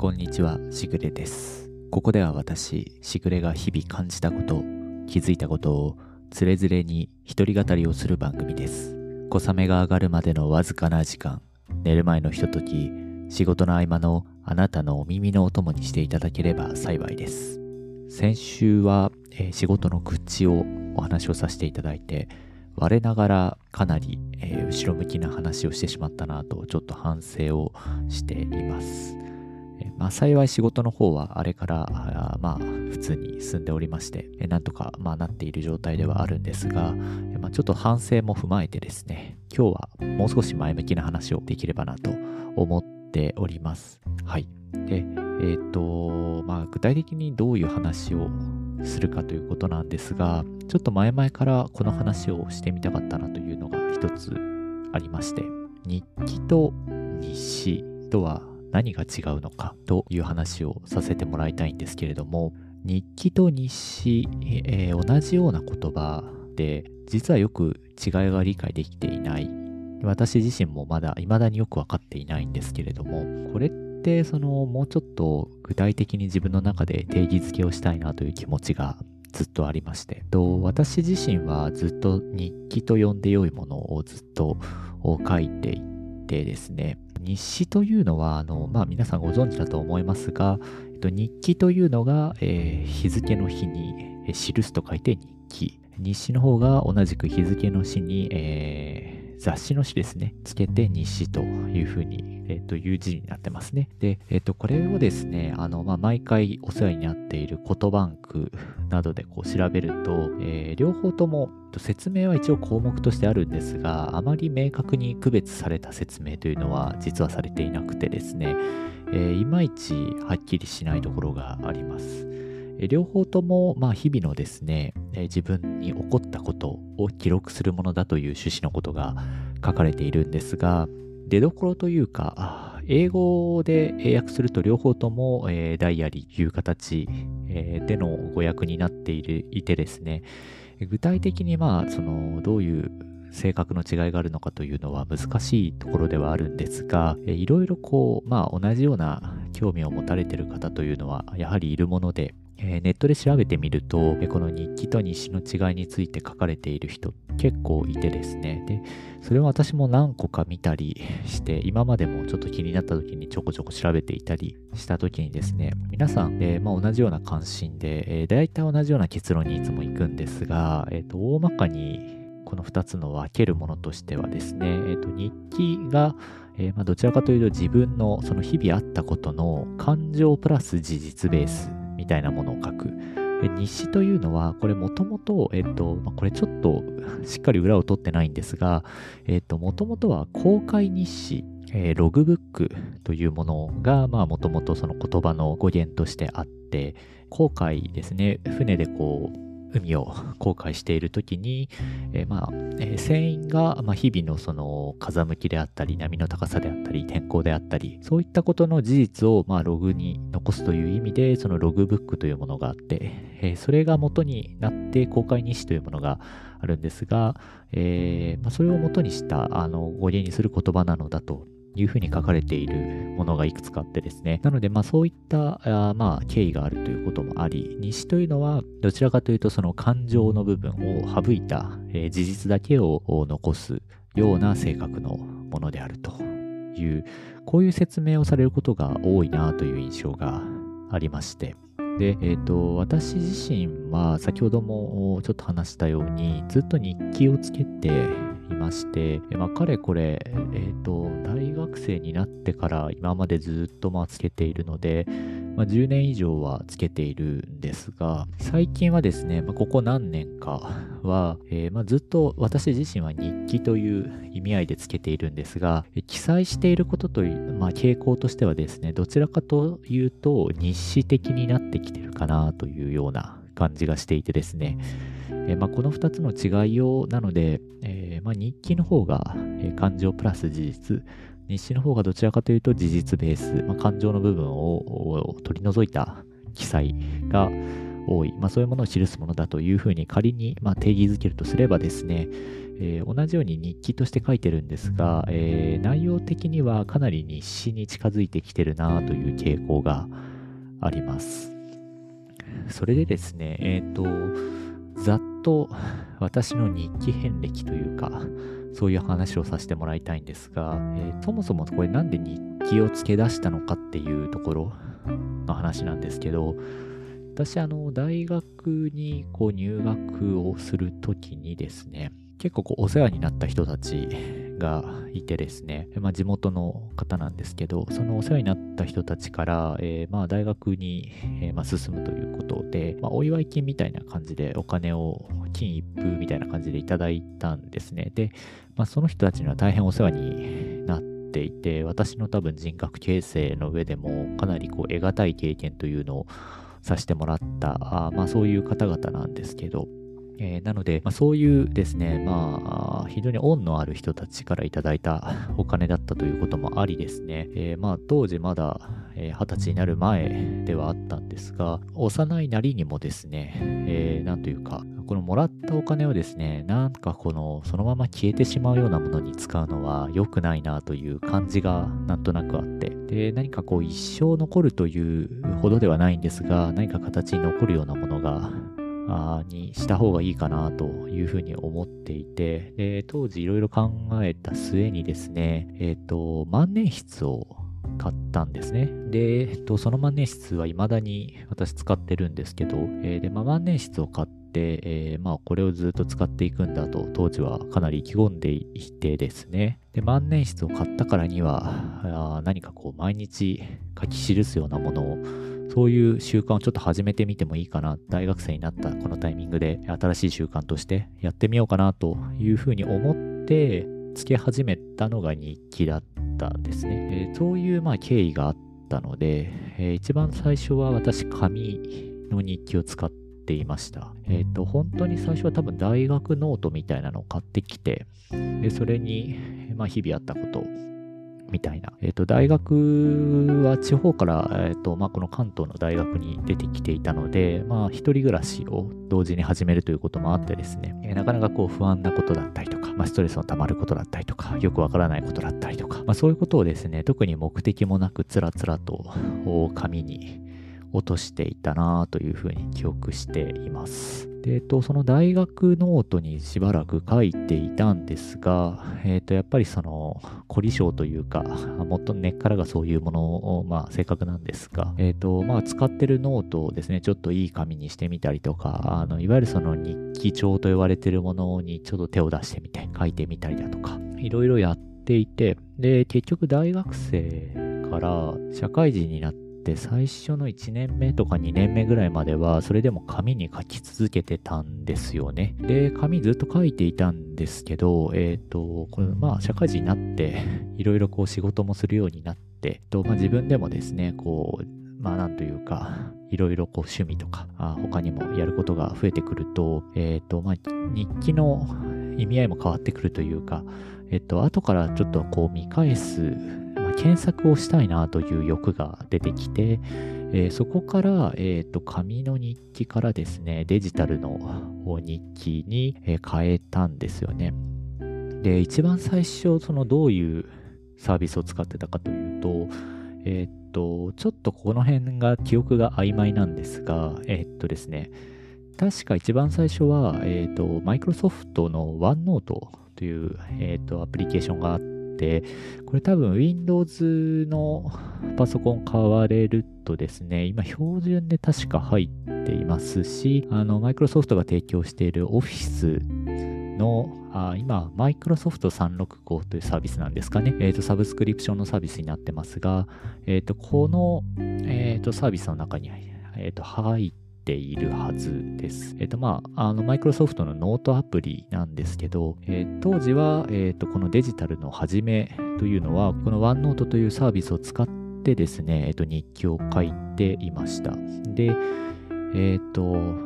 こんにちは、しぐれです。ここでは私、しぐれが日々感じたこと、気づいたことを、つれづれに一人語りをする番組です。小雨が上がるまでのわずかな時間、寝る前のひととき、仕事の合間のあなたのお耳のお供にしていただければ幸いです。先週は、えー仕事の愚痴をお話をさせていただいて、我ながらかなり、えー後ろ向きな話をしてしまったなとちょっと反省をしています。まあ、幸い仕事の方はあれからまあ普通に進んでおりまして、えなんとかまあなっている状態ではあるんですが、まあ、ちょっと反省も踏まえてですね、今日はもう少し前向きな話をできればなと思っております。はい。で、えっ、と、まあ具体的にどういう話をするかということなんですが、ちょっと前々からこの話をしてみたかったなというのが一つありまして、日記と日誌とは何が違うのかという話をさせてもらいたいんですけれども、日記と日誌、えー同じような言葉で、実はよく違いが理解できていない。私自身もまだ未だによくわかっていないんですけれども、これってそのもうちょっと具体的に自分の中で定義づけをしたいなという気持ちがずっとありまして、と私自身はずっと日記と呼んで良いものをずっと書いていてですね、日誌というのは、あの、まあ皆さんご存知だと思いますが、えっと、日記というのが、えー日付の日にえー記すと書いて日記。日誌の方が同じく日付の日に、えー雑誌の誌ですね、つけて日誌というふうに、えっという字になってますね。で、えっとこれをですね、あの、まあ、毎回お世話になっているコトバンクなどでこう調べると、えー両方ともと説明は一応項目としてあるんですが、あまり明確に区別された説明というのは実はされていなくてですね、えーいまいちはっきりしないところがあります。両方とも、まあ、日々のですね、自分に起こったことを記録するものだという趣旨のことが書かれているんですが、出どころというか、英語で英訳すると両方とも、えーダイアリーという形、えーでの語訳になっているいてですね、具体的にまあ、その、どういう性格の違いがあるのかというのは難しいところではあるんですが、いろいろこう、まあ同じような興味を持たれている方というのはやはりいるもので、えーネットで調べてみると、この日記と日誌の違いについて書かれている人結構いてですね。で、それを私も何個か見たりして、今までもちょっと気になった時にちょこちょこ調べていたりした時にですね、皆さん、えーまあ、同じような関心で、えー、大体同じような結論にいつも行くんですが、えっ、と、大まかにこの2つの分けるものとしてはですね、えっ、と、日記が、えーまあ、どちらかというと自分のその日々あったことの感情プラス事実ベースたいなものを書く。日誌というのは、これもともと、えっと、これちょっと しっかり裏を取ってないんですが、えっと、もともとは公開日誌、えーログブックというものが、まあ、もともとその言葉の語源としてあって、航海ですね、船でこう、海を航海しているときに、えーまあ、えー船員が、まあ、日々のその風向きであったり、波の高さであったり、天候であったり、そういったことの事実を、まあ、ログに残すという意味で、そのログブックというものがあって、えーそれが元になって公開日誌というものがあるんですが、えまあ、それを元にしたあの語源にする言葉なのだというふうに書かれているものがいくつかあってですね。なので、まあそういったあまあ経緯があるということもあり、日誌というのはどちらかというとその感情の部分を省いた、えー事実だけを残すような性格のものであるという、こういう説明をされることが多いなという印象がありまして。で、えっ、と、私自身は先ほどもちょっと話したように、ずっと日記をつけていまして、まあ、かれこれ、えっ、と、大学生になってから今までずっとまあつけているので、まあ、10年以上はつけているんですが、最近はですね、まあ、ここ何年かは、えーまあ、ずっと私自身は日記という意味合いでつけているんですが、記載していることという、まあ、傾向としてはですね、どちらかというと日誌的になってきてるかなというような感じがしていてですね、えーまあ、この2つの違いを、なので、えまあ、日記の方が、え感情プラス事実、日誌の方がどちらかというと事実ベース、まあ、感情の部分を取り除いた記載が多い、まあ、そういうものを記すものだというふうに仮に、ま、定義づけるとすればですね、えー、同じように日記として書いてるんですが、えー、内容的にはかなり日誌に近づいてきてるなという傾向があります。それでですね、えっ、ー、と、ざっと私の日記遍歴というか、そういう話をさせてもらいたいんですが、えー、そもそもこれなんで日記をつけ出したのかっていうところの話なんですけど、私、あの、大学にこう入学をするときにですね、結構こうお世話になった人たちがいてですね、まあ、地元の方なんですけど、そのお世話になった人たちから、えー、まあ大学に、えー、まあ進むということで、まあ、お祝い金みたいな感じでお金を金一封みたいな感じでいただいたんですね。で、まあ、その人たちには大変お世話になっていて、私の多分人格形成の上でもかなりこう得難い経験というのをさせてもらった、あまあそういう方々なんですけど、えー、なので、まあ、そういうですね、まあ、非常に恩のある人たちからいただいた お金だったということもありですね、えー、まあ、当時まだ、えー、20歳になる前ではあったんですが、幼いなりにもですね、えー、というか、このもらったお金をですね、なんかこの、そのまま消えてしまうようなものに使うのは良くないなという感じがなんとなくあって、で、何かこう一生残るというほどではないんですが、何か形に残るようなものがにした方がいいかなというふうに思っていて、で当時いろいろ考えた末にですね、えっ、ー、と、万年筆を買ったんですね。で、えっと、その万年筆は未だに私使ってるんですけど、えー、で、まあ、万年筆を買って、えー、まあ、これをずっと使っていくんだと、当時はかなり意気込んでいてですね。で、万年筆を買ったからには、何かこう、毎日書き記すようなものをそういう習慣をちょっと始めてみてもいいかな。大学生になったこのタイミングで新しい習慣としてやってみようかなというふうに思ってつけ始めたのが日記だったですね。えー、そういうまあ経緯があったので、えー、一番最初は私紙の日記を使っていました。えっ、ー、と、本当に最初は多分大学ノートみたいなのを買ってきて、で、それに、まあ日々あったことみたいな。えっ、ー、と、大学は地方から、えっ、ー、と、まあ、この関東の大学に出てきていたので、まあ、一人暮らしを同時に始めるということもあってですね、えー、なかなかこう不安なことだったりとか、まあ、ストレスの溜まることだったりとか、よくわからないことだったりとか、まあ、そういうことをですね、特に目的もなくつらつらと紙に落としていたなというふうに記憶しています。で、えっと、その大学ノートにしばらく書いていたんですが、えっと、やっぱりその、凝り性というか、もっと根っからがそういうものを、まあ、性格なんですが、えっと、まあ、使ってるノートをですね、ちょっといい紙にしてみたりとか、あの、いわゆるその日記帳と言われてるものにちょっと手を出してみて、書いてみたりだとか、いろいろやっていて、で、結局大学生から社会人になって、って最初の1年目とか2年目ぐらいまではそれでも紙に書き続けてたんですよね。で、紙ずっと書いていたんですけど、えっ、ー、と、これまあ社会人になっていろいろこう仕事もするようになって、とまあ、自分でもですね、こう、まあなんというか、いろいろこう趣味とか、あ他にもやることが増えてくると、えっ、ー、と、まあ日記の意味合いも変わってくるというか、えっ、ー、と、後からちょっとこう見返す検索をしたいなという欲が出てきて、えー、そこから、えーと、紙の日記からですね、デジタルの日記に、変えたんですよね。で、一番最初、そのどういうサービスを使ってたかというと、えっ、と、ちょっとこの辺が記憶が曖昧なんですが、えっ、とですね、確か一番最初は、マイクロソフトの OneNote という、えっ、と、アプリケーションがあって、て、これ多分 Windows のパソコン買われるとですね、今標準で確か入っていますし、あの、Microsoft が提供している Office のあ今、マイクロソフト365というサービスなんですかね。えっ、ー、と、サブスクリプションのサービスになってますが、えっ、ー、と、この、えっ、ー、と、サービスの中に、えっ、と、入ってているはずです。えっ、ー、と、まあ、あの、マイクロソフトのノートアプリなんですけど、えー、当時は、えっ、ー、と、このデジタルの始めというのは、この OneNote というサービスを使ってですね、えっ、と、日記を書いていました。で、えっ、と、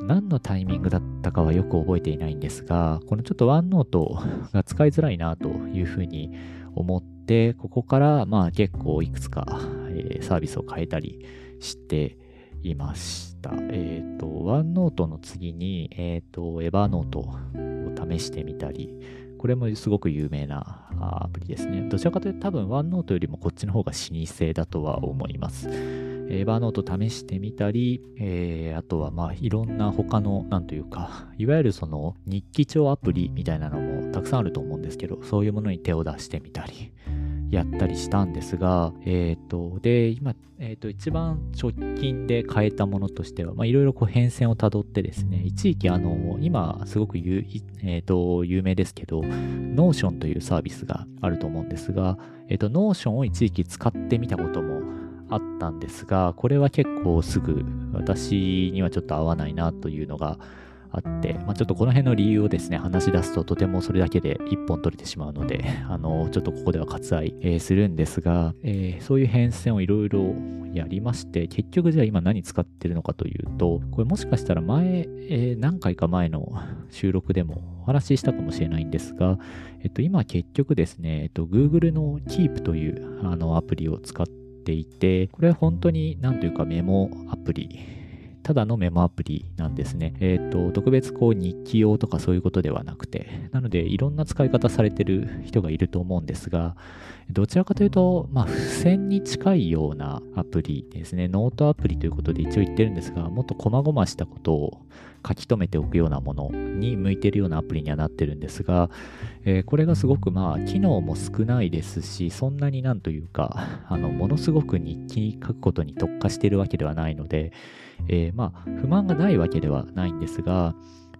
何のタイミングだったかはよく覚えていないんですが、このちょっと OneNote が使いづらいなというふうに思って、ここからまあ結構いくつか、えー、サービスを変えたりしていました。えっ、ー、と、OneNote の次に、えっ、ー、と、EverNote を試してみたり、これもすごく有名なアプリですね。どちらかというと多分ワンノートよりもこっちの方が老舗だとは思います。エヴァーノート試してみたり、えー、あとはまあいろんな他の、なんというか、いわゆるその日記帳アプリみたいなのもたくさんあると思うんですけど、そういうものに手を出してみたり、やったりしたんですが、えっ、ー、と、で、今、えっ、ー、と、一番直近で変えたものとしては、まあ、いろいろこう変遷をたどってですね、一時期、あの、今、すごく有,、えーと、有名ですけど、Notion というサービスがあると思うんですが、えっ、ー、と、Notion を一時期使ってみたこともあったんですが、これは結構すぐ私にはちょっと合わないなというのがあって、まあ、ちょっとこの辺の理由をですね、話し出すととてもそれだけで一本取れてしまうので、あの、ちょっとここでは割愛、えー、するんですが、えー、そういう変遷をいろいろやりまして、結局じゃあ今何使ってるのかというと、これもしかしたら前、えー、何回か前の収録でもお話ししたかもしれないんですが、えっと、今結局ですね、えっと、Google の Keep というあのアプリを使っていて、これは本当になんというかメモアプリただのメモアプリなんですね。えっ、ー、と、特別こう日記用とかそういうことではなくて、なのでいろんな使い方されてる人がいると思うんですが、どちらかというと、まあ、付箋に近いようなアプリですね。ノートアプリということで一応言ってるんですが、もっと細々したことを書き留めておくようなものに向いてるようなアプリにはなってるんですが、えー、これがすごくまあ機能も少ないですし、そんなになんというか、あの、ものすごく日記に書くことに特化しているわけではないので、えー、まあ不満がないわけではないんですが、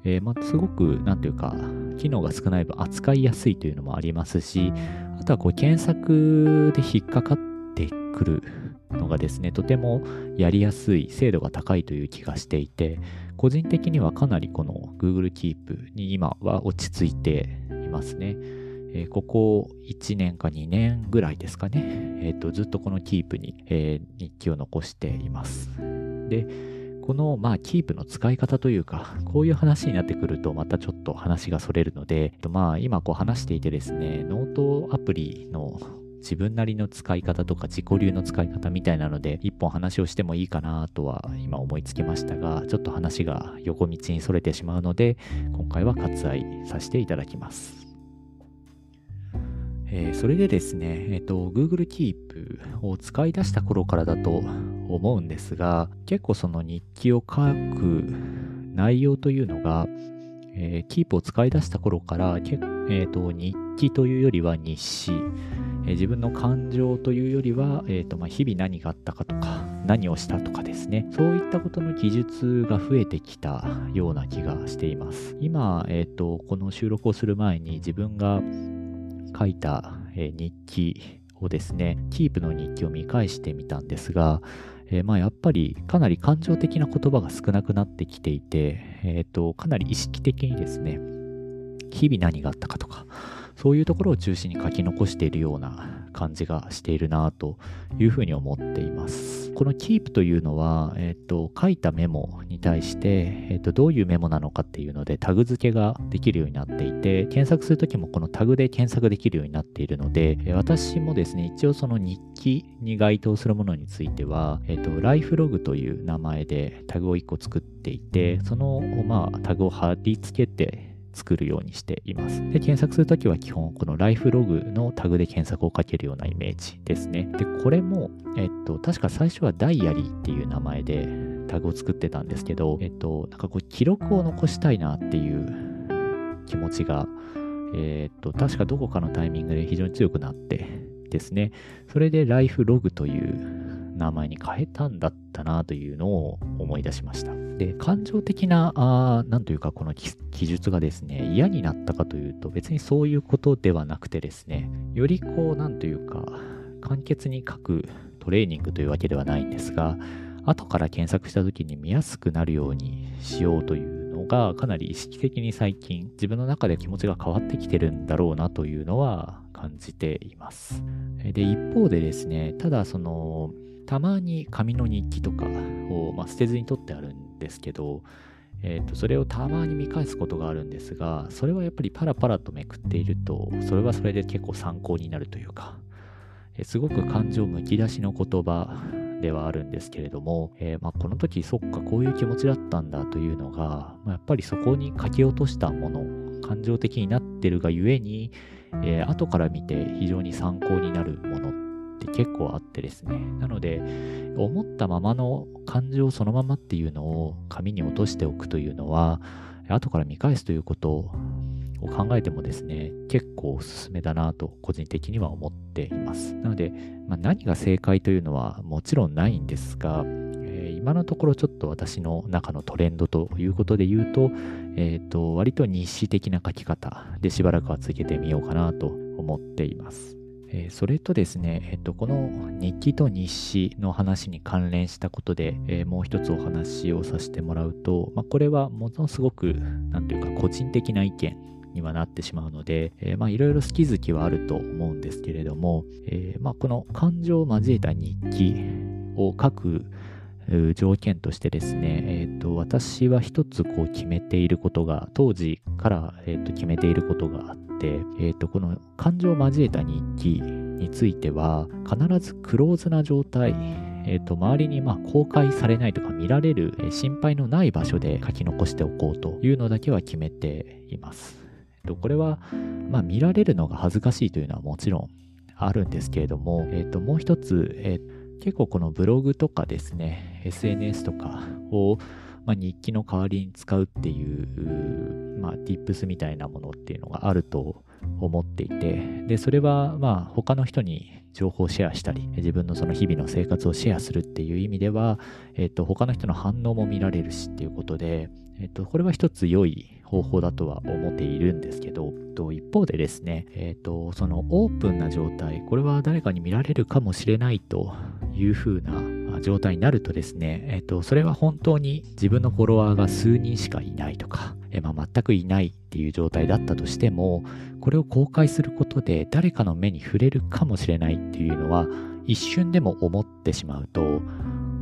えー、まあ、すごく、なんというか、機能が少ない分扱いやすいというのもありますし、あとはこう検索で引っかかってくるのがですね、とてもやりやすい、精度が高いという気がしていて、個人的にはかなりこの Google Keep に今は落ち着いていますね。えー、ここ1年か2年ぐらいですかね。えっ、ー、と、ずっとこの Keep に、えー、日記を残しています。で、この、まあ、キープの使い方というか、こういう話になってくると、またちょっと話がそれるので、まあ、今こう話していてですね、ノートアプリの自分なりの使い方とか自己流の使い方みたいなので、一本話をしてもいいかなとは今思いつきましたが、ちょっと話が横道にそれてしまうので、今回は割愛させていただきます。えー、それでですね、えっ、ー、と、Google Keep を使い出した頃からだと思うんですが、結構その日記を書く内容というのが、えー、Keep を使い出した頃から、えーと、日日記というよりは日誌、えー、自分の感情というよりは、えーとまあ、日々何があったかとか、何をしたとかですね、そういったことの記述が増えてきたような気がしています。今、えーとこの収録をする前に自分が書いた、えー、日記をですね、キープの日記を見返してみたんですが、えー、まあやっぱりかなり感情的な言葉が少なくなってきていて、え、ー、と、かなり意識的にですね、日々何があったかとか、そういうところを中心に書き残しているような感じがしているなというふうに思っています。この Keep というのは、えっ、と、書いたメモに対して、えっ、と、どういうメモなのかっていうのでタグ付けができるようになっていて、検索するときもこのタグで検索できるようになっているので、私もですね、一応その日記に該当するものについては、えっ、ー、と、ライフログという名前でタグを1個作っていて、その、まあ、タグを貼り付けて、作るようにしています。で、検索するときは基本、このライフログのタグで検索をかけるようなイメージですね。で、これも、えっと、確か最初はダイアリーっていう名前でタグを作ってたんですけど、えっと、なんかこう、記録を残したいなっていう気持ちが、えっと、確かどこかのタイミングで非常に強くなってですね、それでライフログという名前に変えたんだったなというのを思い出しました。で、感情的な、あなんというか、この記述がですね、嫌になったかというと、別にそういうことではなくてですね、よりこう、なんというか、簡潔に書くトレーニングというわけではないんですが、後から検索した時に見やすくなるようにしようというのが、かなり意識的に最近、自分の中で気持ちが変わってきてるんだろうなというのは感じています。で、一方でですね、ただその、たまに紙の日記とかを、まあ、捨てずに取ってあるんですけど、えーと、それをたまに見返すことがあるんですが、それはやっぱりパラパラとめくっていると、それはそれで結構参考になるというか、えー、すごく感情むき出しの言葉ではあるんですけれども、えー、まあ、この時そっかこういう気持ちだったんだというのが、まあ、やっぱりそこに書き落としたもの感情的になってるがゆえに、えー、後から見て非常に参考になるものって結構あってですね。なので、思ったままの感情そのままっていうのを紙に落としておくというのは、後から見返すということを考えてもですね、結構おすすめだなと個人的には思っています。なので、まあ、何が正解というのはもちろんないんですが、今のところちょっと私の中のトレンドということで言うと、えっ、ー、と、割と日誌的な書き方でしばらくは続けてみようかなと思っています。えー、それとですね、えっと、この日記と日誌の話に関連したことで、えー、もう一つお話をさせてもらうと、まあ、これはものすごく、なんというか個人的な意見にはなってしまうので、えー、まあいろいろ好き好きはあると思うんですけれども、えー、まあこの感情を交えた日記を書く条件としてですね、えーと、私は一つこう決めていることが当時から、えーと決めていることがあって、えーと、この感情を交えた日記については必ずクローズな状態えーと、周りにま公開されないとか見られる、心配のない場所で書き残しておこうというのだけは決めています。えー、とこれは、ま、見られるのが恥ずかしいというのはもちろんあるんですけれども、えー、ともう一つ、えー結構このブログとかですね、SNS とかを、まあ、日記の代わりに使うっていう、まあ、tips みたいなものっていうのがあると思っていて、で、それは、まあ、他の人に情報をシェアしたり、自分のその日々の生活をシェアするっていう意味では、えっ、と、他の人の反応も見られるしっていうことで、えっ、と、これは一つ良い方法だとは思っているんですけど、と一方でですね、えっ、と、そのオープンな状態、これは誰かに見られるかもしれないという風な状態になるとですね、えっ、と、それは本当に自分のフォロワーが数人しかいないとか、えまあ、全くいないっていう状態だったとしても、これを公開することで誰かの目に触れるかもしれないっていうのは、一瞬でも思ってしまうと、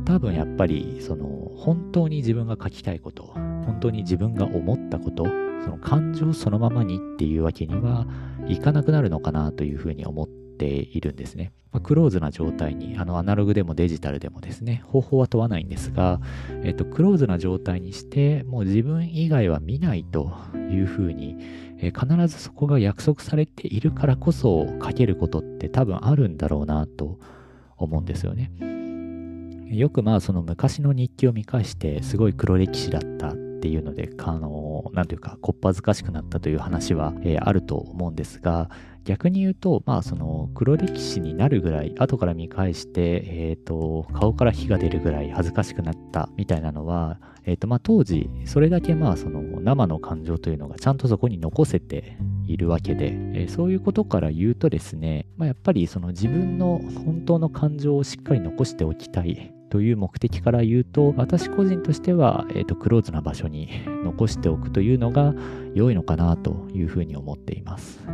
多分やっぱり、その、本当に自分が書きたいこと、本当に自分が思ったこと、その感情そのままにっていうわけにはいかなくなるのかなというふうに思っているんですね。まあ、クローズな状態に、あのアナログでもデジタルでもですね、方法は問わないんですが、えっと、クローズな状態にして、もう自分以外は見ないというふうに、え必ずそこが約束されているからこそ書けることって多分あるんだろうなと思うんですよね。よくまあその昔の日記を見返してすごい黒歴史だったっていうので、あの、なんというか、こっぱずかしくなったという話は、えー、あると思うんですが、逆に言うと、まあ、その、黒歴史になるぐらい、後から見返して、え、ー、と、顔から火が出るぐらい恥ずかしくなったみたいなのは、え、ー、と、まあ、当時、それだけまあ、その、生の感情というのがちゃんとそこに残せているわけで、えー、そういうことから言うとですね、まあ、やっぱりその自分の本当の感情をしっかり残しておきたいという目的から言うと、私個人としては、えっ、ー、と、クローズな場所に残しておくというのが 良いのかなというふうに思っています。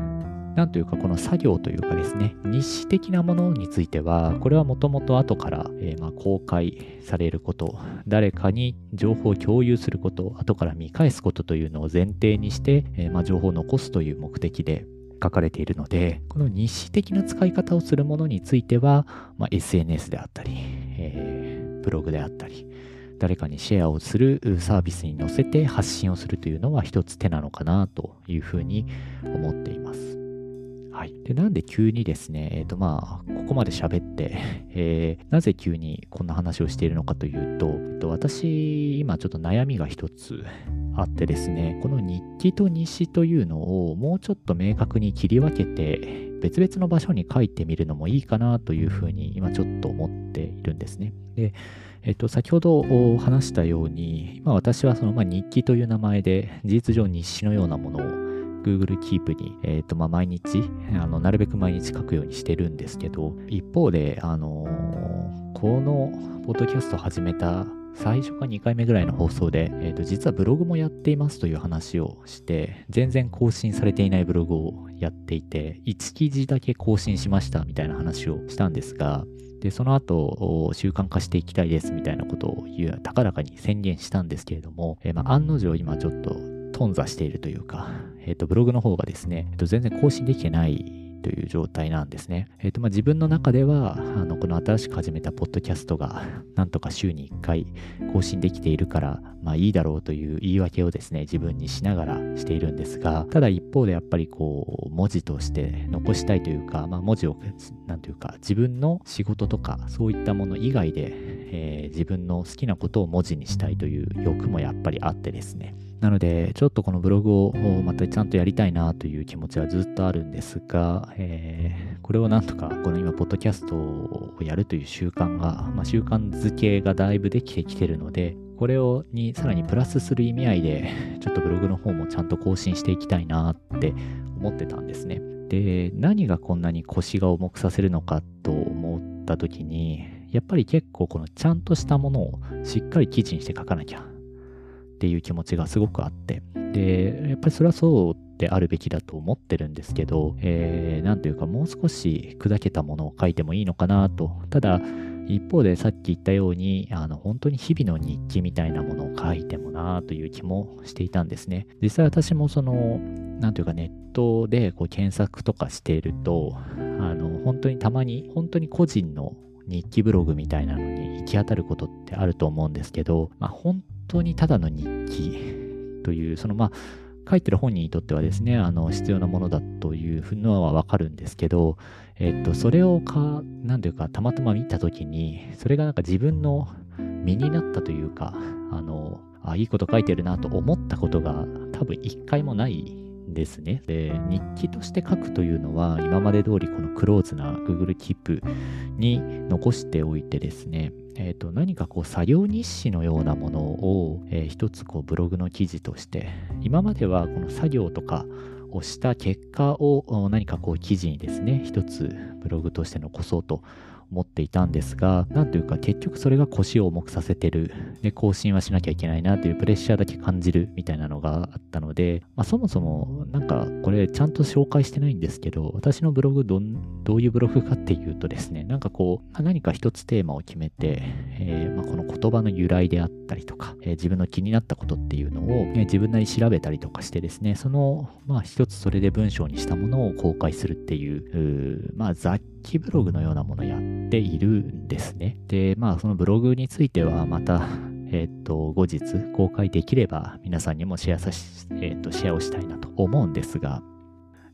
なんというか、この作業というかですね、日誌的なものについては、これはもともと後から、えー、まあ、公開されること、誰かに情報を共有すること、後から見返すことというのを前提にして、えー、まあ、情報を残すという目的で書かれているので、この日誌的な使い方をするものについては、まあ、SNS であったり、えー、ブログであったり、誰かにシェアをするサービスに載せて発信をするというのは一つ手なのかなというふうに思っています。はい。で、なんで急にですね、えっ、ー、とまあ、ここまで喋って、えー、なぜ急にこんな話をしているのかというと、えっと、私、今ちょっと悩みが一つあってですね、この日記と日誌というのをもうちょっと明確に切り分けて、別々の場所に書いてみるのもいいかなというふうに今ちょっと思っているんですね。で、えっと、先ほど話したように、今私はその、まあ、日記という名前で事実上日誌のようなものを Google Keep に、えっ、ー、と、まあ、毎日、あの、なるべく毎日書くようにしてるんですけど、一方で、あのー、この、ポッドキャスト始めた最初か2回目ぐらいの放送で、え、ー、と、実はブログもやっていますという話をして、全然更新されていないブログをやっていて、1記事だけ更新しましたみたいな話をしたんですが、で、その後、習慣化していきたいですみたいなことを言う、高らかに宣言したんですけれども、えー、まあ、案の定今ちょっと頓挫しているというか、え、ー、と、ブログの方がですね、え、ー、と、全然更新できてないという状態なんですね。え、ー、と、まあ、自分の中では、あの、この新しく始めたポッドキャストが、なんとか週に1回更新できているから、まあいいだろうという言い訳をですね、自分にしながらしているんですが、ただ一方でやっぱりこう、文字として残したいというか、まあ文字を、なんというか、自分の仕事とか、そういったもの以外で、えー、自分の好きなことを文字にしたいという欲もやっぱりあってですね。なので、ちょっとこのブログをまたちゃんとやりたいなという気持ちはずっとあるんですが、えー、これをなんとか、この今、ポッドキャストをやるという習慣が、まあ、習慣づけがだいぶできてきてるので、これをにさらにプラスする意味合いで、ちょっとブログの方もちゃんと更新していきたいなって思ってたんですね。で、何がこんなに腰が重くさせるのかと思った時に、やっぱり結構このちゃんとしたものをしっかり記事にして書かなきゃっていう気持ちがすごくあって、で、やっぱりそれはそうであるべきだと思ってるんですけど、えー、なんというかもう少し砕けたものを書いてもいいのかなと。ただ、一方でさっき言ったように、あの、本当に日々の日記みたいなものを書いてもなという気もしていたんですね。実際私もその、なんというかネットでこう検索とかしていると、あの、本当にたまに、本当に個人の日記ブログみたいなのに行き当たることってあると思うんですけど、まあ、本当にただの日記という、そのまあ、書いてる本人にとってはですね、あの、必要なものだというのはわかるんですけど、えっと、それをか、なんていうか、たまたま見たときに、それがなんか自分の身になったというか、あの、あ、いいこと書いてるなと思ったことが多分一回もないですね。で、日記として書くというのは、今まで通りこのクローズな Google Keep に残しておいてですね、えー、と何かこう作業日誌のようなものを、えー、一つこうブログの記事として今まではこの作業とかをした結果を何かこう記事にですね一つブログとして残そうと思っていたんですが、なんというか結局それが腰を重くさせてる。で、更新はしなきゃいけないなというプレッシャーだけ感じるみたいなのがあったので、まあ、そもそもなんかこれちゃんと紹介してないんですけど、私のブログどどういうブログかっていうとですね、なんかこう、何か一つテーマを決めて、えー、まあ、この言葉の由来であったりとか、えー、自分の気になったことっていうのを、えー、自分なり調べたりとかしてですね、その、まあ一つそれで文章にしたものを公開するっていう、うまあ雑記ブログのようなものをやっているんですね。で、まあそのブログについてはまた、えっ、ー、と、後日公開できれば皆さんにもシェアさし、えっ、ー、と、シェアをしたいなと思うんですが、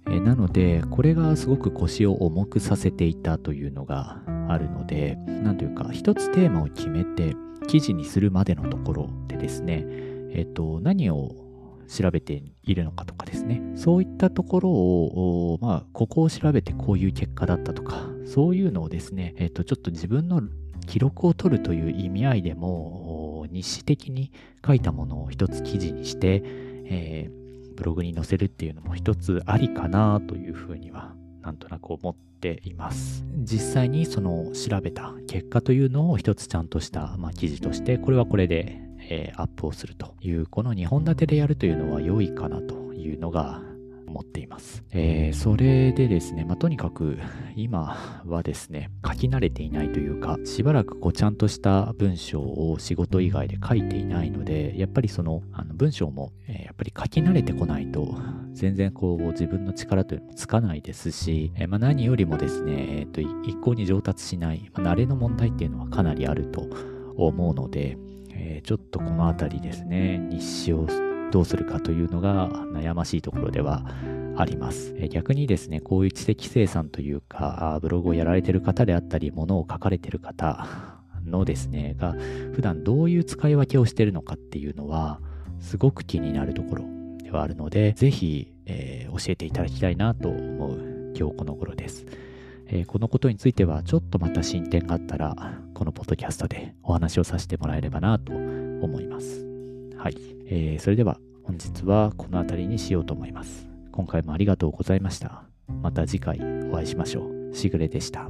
えー、なので、これがすごく腰を重くさせていたというのがあるので、なんというか、一つテーマを決めて記事にするまでのところでですね、えっ、と、何を調べているのかとかですね。そういったところを、まあ、ここを調べてこういう結果だったとか、そういうのをですね、えっ、と、ちょっと自分の記録を取るという意味合いでも、日誌的に書いたものを一つ記事にして、えー、ブログに載せるっていうのも一つありかなというふうには、なんとなく思っています。実際にその調べた結果というのを一つちゃんとした、まあ、記事として、これはこれでえー、アップをするという、この2本立てでやるというのは良いかなというのが思っています。えー、それでですね、まあ、とにかく今はですね、書き慣れていないというか、しばらくこうちゃんとした文章を仕事以外で書いていないので、やっぱりそのあの文章も、えー、やっぱり書き慣れてこないと、全然こう自分の力というのもつかないですし、えー、まあ、何よりもですね、えーと、一向に上達しない、まあ、慣れの問題っていうのはかなりあると思うので、えー、ちょっとこの辺りですね、日誌をどうするかというのが悩ましいところではあります。え、逆にですね、こういう知的生産というか、ブログをやられてる方であったり、ものを書かれてる方 のですね、が普段どういう使い分けをしてるのかっていうのは、すごく気になるところではあるので、ぜひ、えー、教えていただきたいなと思う今日この頃です。えー、このことについてはちょっとまた進展があったら、このポッドキャストでお話をさせてもらえればなと思います。はい。えー、それでは本日はこの辺りにしようと思います。今回もありがとうございました。また次回お会いしましょう。しぐれでした。